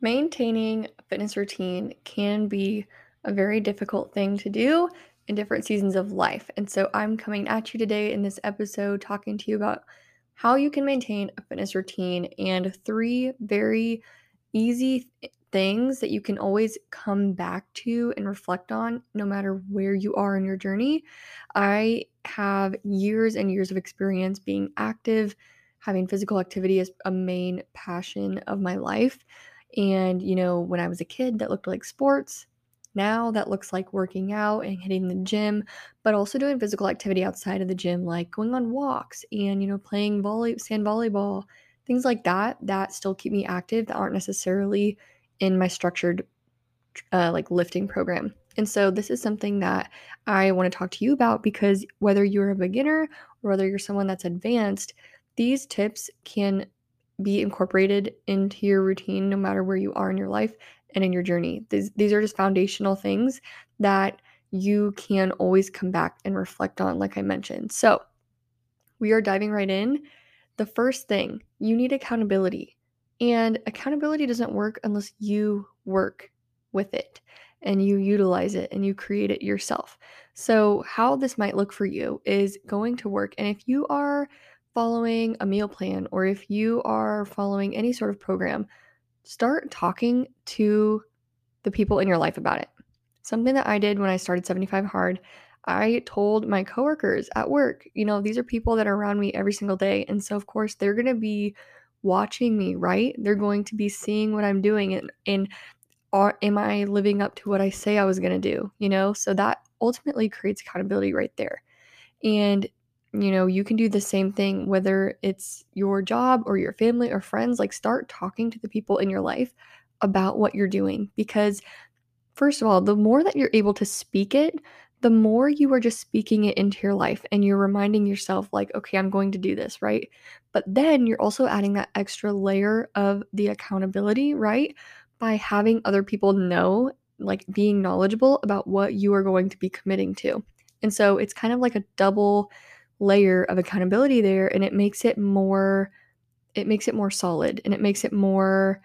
Maintaining a fitness routine can be a very difficult thing to do in different seasons of life. And so I'm coming at you today in this episode talking to you about how you can maintain a fitness routine and three very easy th- things that you can always come back to and reflect on no matter where you are in your journey. I have years and years of experience being active, having physical activity as a main passion of my life. And, you know, when I was a kid, that looked like sports. Now that looks like working out and hitting the gym, but also doing physical activity outside of the gym, like going on walks and, you know, playing volley, sand volleyball, things like that, that still keep me active that aren't necessarily in my structured, uh, like lifting program. And so this is something that I want to talk to you about because whether you're a beginner or whether you're someone that's advanced, these tips can be incorporated into your routine no matter where you are in your life and in your journey. These, these are just foundational things that you can always come back and reflect on, like I mentioned. So, we are diving right in. The first thing, you need accountability. And accountability doesn't work unless you work with it and you utilize it and you create it yourself. So, how this might look for you is going to work. And if you are following a meal plan or if you are following any sort of program, start talking to the people in your life about it. Something that I did when I started 75 Hard, I told my coworkers at work, you know, these are people that are around me every single day. And so, of course, they're going to be watching me, right? They're going to be seeing what I'm doing and, and are, am I living up to what I say I was going to do, you know? So that ultimately creates accountability right there. And you know, you can do the same thing whether it's your job or your family or friends. Like, start talking to the people in your life about what you're doing because, first of all, the more that you're able to speak it, the more you are just speaking it into your life and you're reminding yourself, like, okay, I'm going to do this, right? But then you're also adding that extra layer of the accountability, right? By having other people know, like, being knowledgeable about what you are going to be committing to. And so it's kind of like a double layer of accountability there and it makes it more it makes it more solid and it makes it more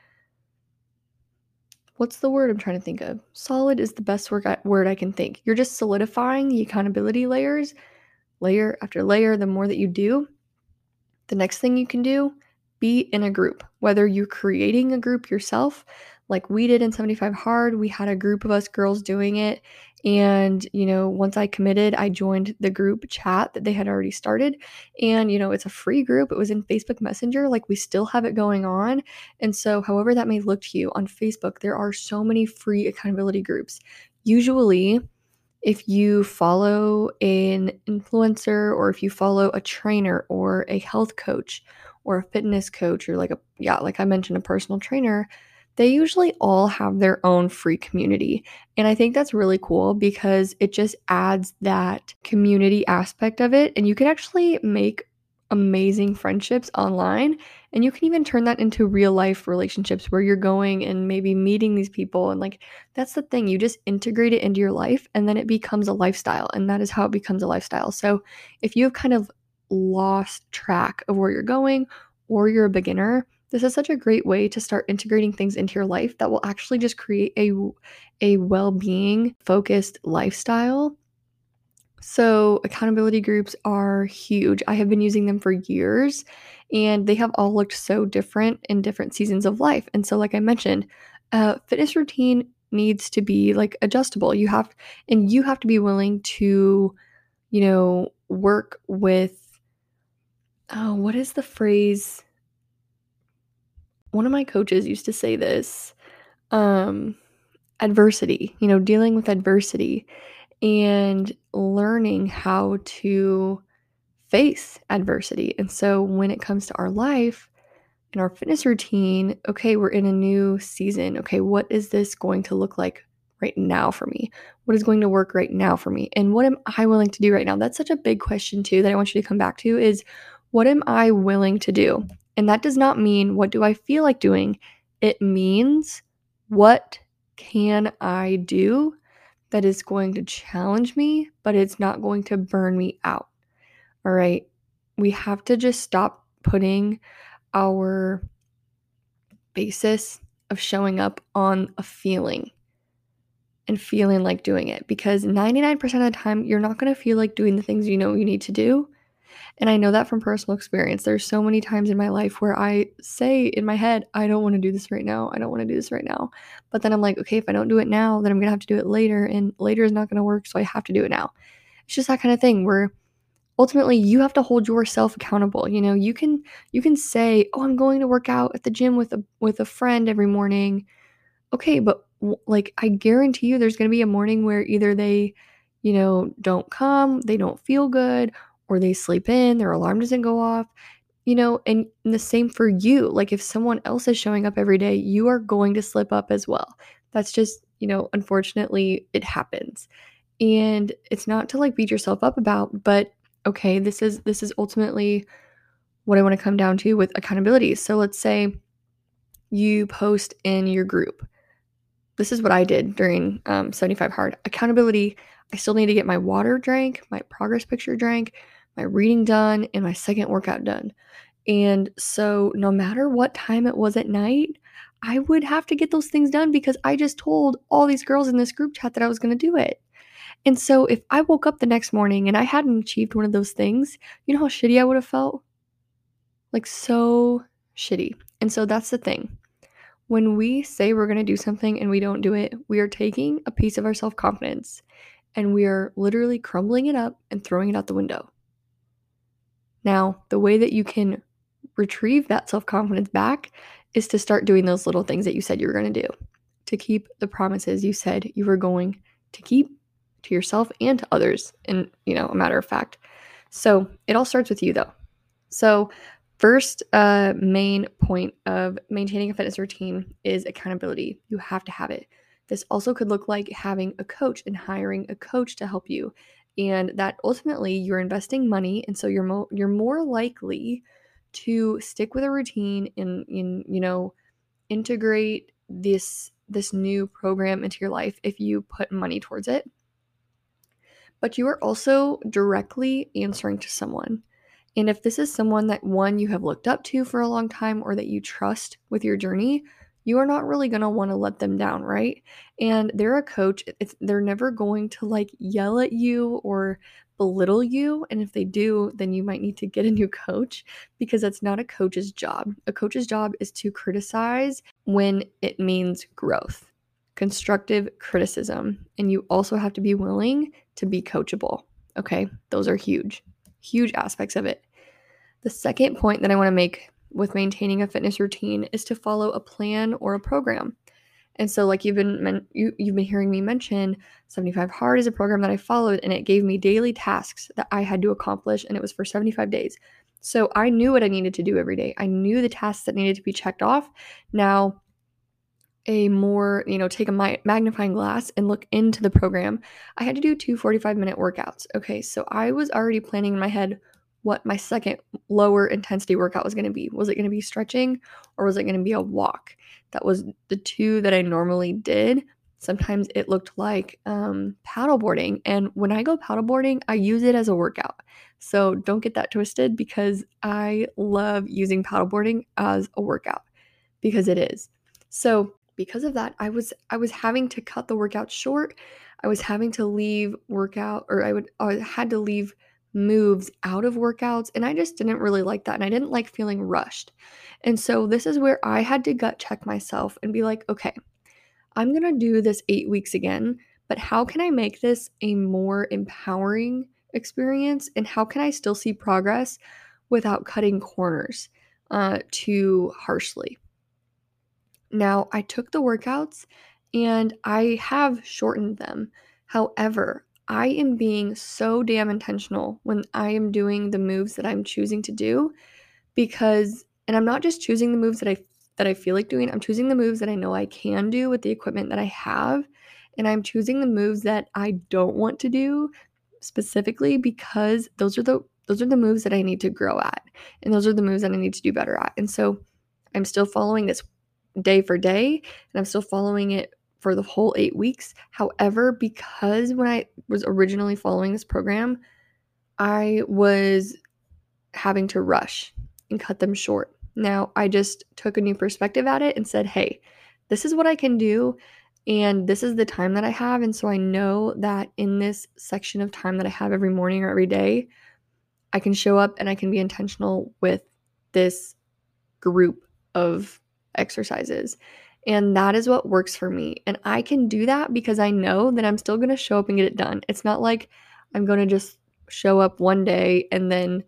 what's the word I'm trying to think of? Solid is the best word I, word I can think. You're just solidifying the accountability layers, layer after layer. The more that you do, the next thing you can do, be in a group. Whether you're creating a group yourself, like we did in 75 Hard, we had a group of us girls doing it, and, you know, once I committed, I joined the group chat that they had already started. And, you know, it's a free group. It was in Facebook Messenger. Like we still have it going on. And so, however that may look to you on Facebook, there are so many free accountability groups. Usually, if you follow an influencer or if you follow a trainer or a health coach or a fitness coach or like a, yeah, like I mentioned, a personal trainer, they usually all have their own free community. And I think that's really cool because it just adds that community aspect of it. And you can actually make amazing friendships online. And you can even turn that into real life relationships where you're going and maybe meeting these people. And like, that's the thing. You just integrate it into your life and then it becomes a lifestyle. And that is how it becomes a lifestyle. So if you've kind of lost track of where you're going or you're a beginner, this is such a great way to start integrating things into your life that will actually just create a a well-being focused lifestyle. So, accountability groups are huge. I have been using them for years and they have all looked so different in different seasons of life. And so, like I mentioned, a fitness routine needs to be like adjustable. You have, and you have to be willing to, you know, work with, oh, what is the phrase? One of my coaches used to say this um, adversity, you know, dealing with adversity and learning how to face adversity. And so when it comes to our life and our fitness routine, okay, we're in a new season. Okay, what is this going to look like right now for me? What is going to work right now for me? And what am I willing to do right now? That's such a big question too that I want you to come back to is what am I willing to do? And that does not mean what do I feel like doing? It means what can I do that is going to challenge me, but it's not going to burn me out. All right. We have to just stop putting our basis of showing up on a feeling and feeling like doing it because 99% of the time you're not going to feel like doing the things you know you need to do. And I know that from personal experience. There's so many times in my life where I say in my head, I don't want to do this right now. I don't want to do this right now. But then I'm like, okay, if I don't do it now, then I'm going to have to do it later. And later is not going to work. So I have to do it now. It's just that kind of thing where ultimately you have to hold yourself accountable you know you can you can say oh i'm going to work out at the gym with a with a friend every morning okay but like i guarantee you there's going to be a morning where either they you know don't come they don't feel good or they sleep in their alarm doesn't go off you know and, the same for you like if someone else is showing up every day you are going to slip up as well that's just you know unfortunately it happens and it's not to like beat yourself up about but okay, this is this is ultimately what I want to come down to with accountability. So let's say you post in your group. This is what I did during um, 75 hard accountability. I still need to get my water drank, my progress picture drank, my reading done, and my second workout done. And so, no matter what time it was at night, I would have to get those things done because I just told all these girls in this group chat that I was going to do it. And so if I woke up the next morning and I hadn't achieved one of those things, you know how shitty I would have felt? Like so shitty. And so that's the thing. When we say we're going to do something and we don't do it, we are taking a piece of our self confidence and we are literally crumbling it up and throwing it out the window. Now, the way that you can retrieve that self confidence back is to start doing those little things that you said you were going to do, to keep the promises you said you were going to keep to yourself and to others and you know, a matter of fact. So it all starts with you though. So first uh, main point of maintaining a fitness routine is accountability. You have to have it. This also could look like having a coach and hiring a coach to help you. And that ultimately you're investing money and so you're mo- you're more likely to stick with a routine and in you know integrate this this new program into your life if you put money towards it but you are also directly answering to someone. And if this is someone that one you have looked up to for a long time or that you trust with your journey, you are not really going to want to let them down, right? And they're a coach, they're never going to like yell at you or belittle you. And if they do, then you might need to get a new coach because that's not a coach's job. A coach's job is to criticize when it means growth constructive criticism. And you also have to be willing to be coachable. Okay, those are huge, huge aspects of it. The second point that I want to make with maintaining a fitness routine is to follow a plan or a program. And so, like you've been men- you, you've been hearing me mention, 75 Hard is a program that I followed, and it gave me daily tasks that I had to accomplish, and it was for 75 days. So I knew what I needed to do every day. I knew the tasks that needed to be checked off. Now, a more, you know, take a magnifying glass and look into the program, I had to do two 45 minute workouts. Okay, so I was already planning in my head what my second lower intensity workout was going to be. Was it going to be stretching or was it going to be a walk? That was the two that I normally did. Sometimes it looked like um, paddleboarding. And when I go paddleboarding, I use it as a workout. So don't get that twisted because I love using paddleboarding as a workout because it is. So because of that, I was I was having to cut the workout short. I was having to leave workout or I would I had to leave moves out of workouts and I just didn't really like that and I didn't like feeling rushed. And so this is where I had to gut check myself and be like, okay, I'm going to do this 8 weeks again, but how can I make this a more empowering experience and how can I still see progress without cutting corners uh, too harshly? Now, I took the workouts and I have shortened them. However, I am being so damn intentional when I am doing the moves that I'm choosing to do because and I'm not just choosing the moves that I that I feel like doing. I'm choosing the moves that I know I can do with the equipment that I have and I'm choosing the moves that I don't want to do specifically because those are the those are the moves that I need to grow at and those are the moves that I need to do better at. And so I'm still following this day for day and I'm still following it for the whole eight weeks. However, because when I was originally following this program, I was having to rush and cut them short. Now, I just took a new perspective at it and said, hey, this is what I can do and this is the time that I have. And so I know that in this section of time that I have every morning or every day, I can show up and I can be intentional with this group of exercises. And that is what works for me. And I can do that because I know that I'm still going to show up and get it done. It's not like I'm going to just show up one day and then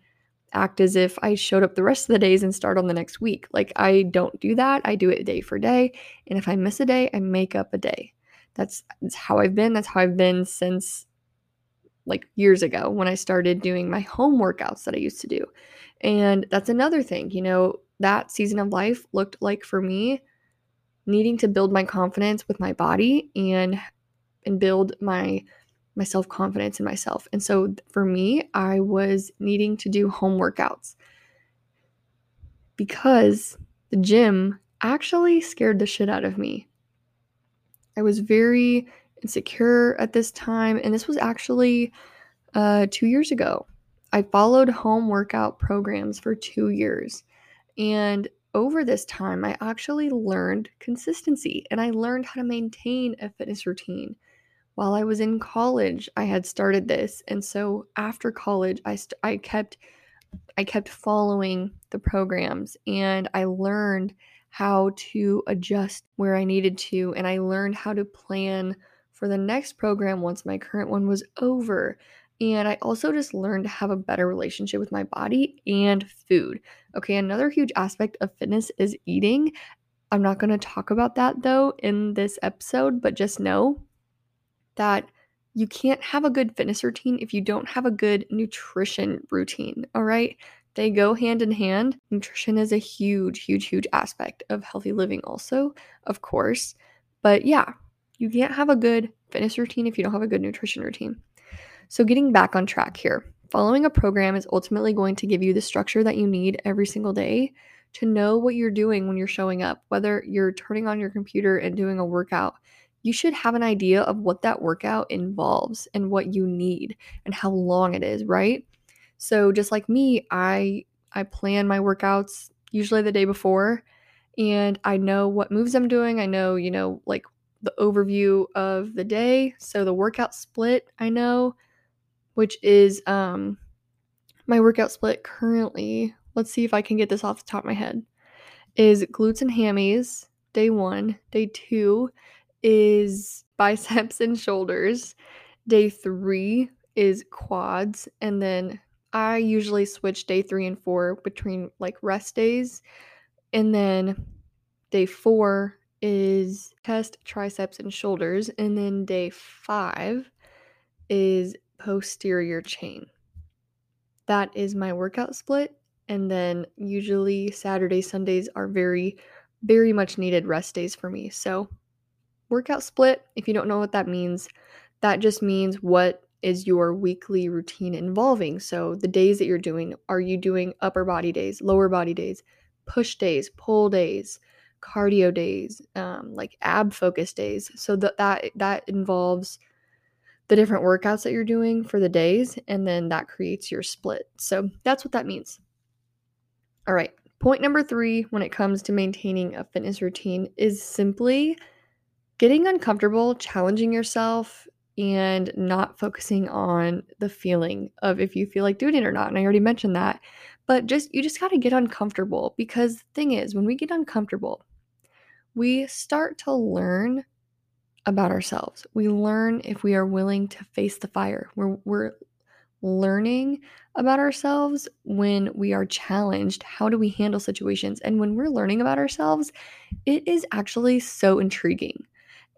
act as if I showed up the rest of the days and start on the next week. Like I don't do that. I do it day for day. And if I miss a day, I make up a day. That's, that's how I've been. That's how I've been since like years ago when I started doing my home workouts that I used to do. And that's another thing, you know, that season of life looked like for me needing to build my confidence with my body and and build my my self-confidence in myself. And so for me, I was needing to do home workouts because the gym actually scared the shit out of me. I was very insecure at this time, and this was actually uh, two years ago. I followed home workout programs for two years, and over this time, I actually learned consistency and I learned how to maintain a fitness routine. While I was in college, I had started this, and so after college, I st- I kept I kept following the programs and I learned how to adjust where I needed to and I learned how to plan for the next program once my current one was over. And I also just learned to have a better relationship with my body and food. Okay, another huge aspect of fitness is eating. I'm not going to talk about that though in this episode, but just know that you can't have a good fitness routine if you don't have a good nutrition routine. All right. They go hand in hand. Nutrition is a huge, huge, huge aspect of healthy living, also, of course. But yeah, you can't have a good fitness routine if you don't have a good nutrition routine. So, getting back on track here, following a program is ultimately going to give you the structure that you need every single day to know what you're doing when you're showing up, whether you're turning on your computer and doing a workout. You should have an idea of what that workout involves and what you need and how long it is, right? So just like me, I I plan my workouts usually the day before and I know what moves I'm doing. I know, you know, like the overview of the day. So the workout split, I know which is um my workout split currently. Let's see if I can get this off the top of my head. Is glutes and hammies day 1, day 2 is biceps and shoulders. Day 3 is quads and then I usually switch day 3 and 4 between like rest days. And then day 4 is chest, triceps and shoulders and then day 5 is posterior chain. That is my workout split. And then usually Saturday, Sundays are very, very much needed rest days for me. So, workout split, if you don't know what that means, that just means what is your weekly routine involving. So, the days that you're doing, are you doing upper body days, lower body days, push days, pull days, cardio days, um, like ab focus days? So that that that involves the different workouts that you're doing for the days, and then that creates your split. So that's what that means. All right, point number three when it comes to maintaining a fitness routine is simply getting uncomfortable, challenging yourself, and not focusing on the feeling of if you feel like doing it or not. And I already mentioned that. But just you just got to get uncomfortable because the thing is, when we get uncomfortable, we start to learn about ourselves. We learn if we are willing to face the fire. We're, we're learning about ourselves when we are challenged. How do we handle situations? And when we're learning about ourselves, it is actually so intriguing.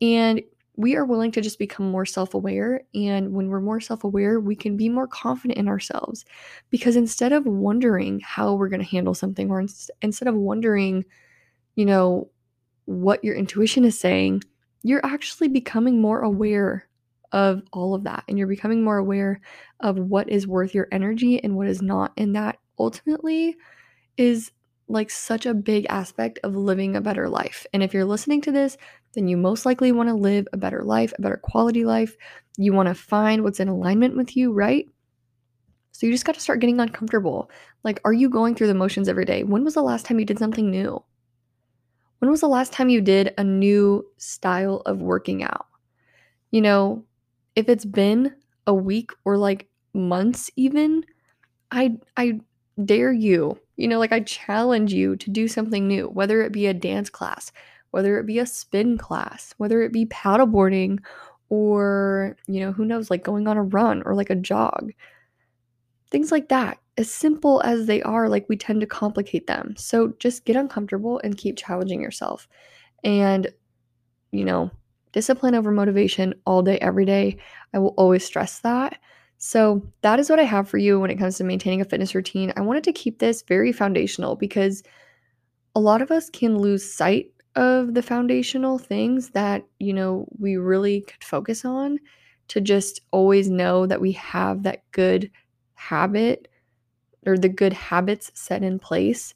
And we are willing to just become more self aware. And when we're more self aware, we can be more confident in ourselves. Because instead of wondering how we're going to handle something, or instead of wondering, you know, what your intuition is saying, you're actually becoming more aware of all of that and you're becoming more aware of what is worth your energy and what is not and that ultimately is like such a big aspect of living a better life. And if you're listening to this, then you most likely want to live a better life, a better quality life. You want to find what's in alignment with you, right? So you just got to start getting uncomfortable. Like, are you going through the motions every day? When was the last time you did something new? When was the last time you did a new style of working out? You know, if it's been a week or like months even, I I dare you. You know, like I challenge you to do something new, whether it be a dance class, whether it be a spin class, whether it be paddleboarding or, you know, who knows, like going on a run or like a jog. Things like that. As simple as they are, like we tend to complicate them. So just get uncomfortable and keep challenging yourself. And, you know, discipline over motivation all day, every day. I will always stress that. So, that is what I have for you when it comes to maintaining a fitness routine. I wanted to keep this very foundational because a lot of us can lose sight of the foundational things that, you know, we really could focus on to just always know that we have that good habit or the good habits set in place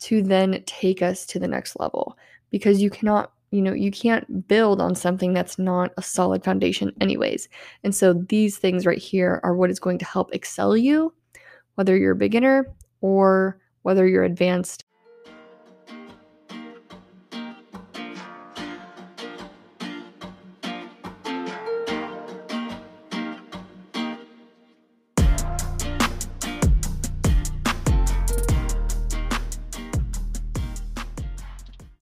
to then take us to the next level. Because you cannot you know you can't build on something that's not a solid foundation anyways. And so these things right here are what is going to help excel you whether you're a beginner or whether you're advanced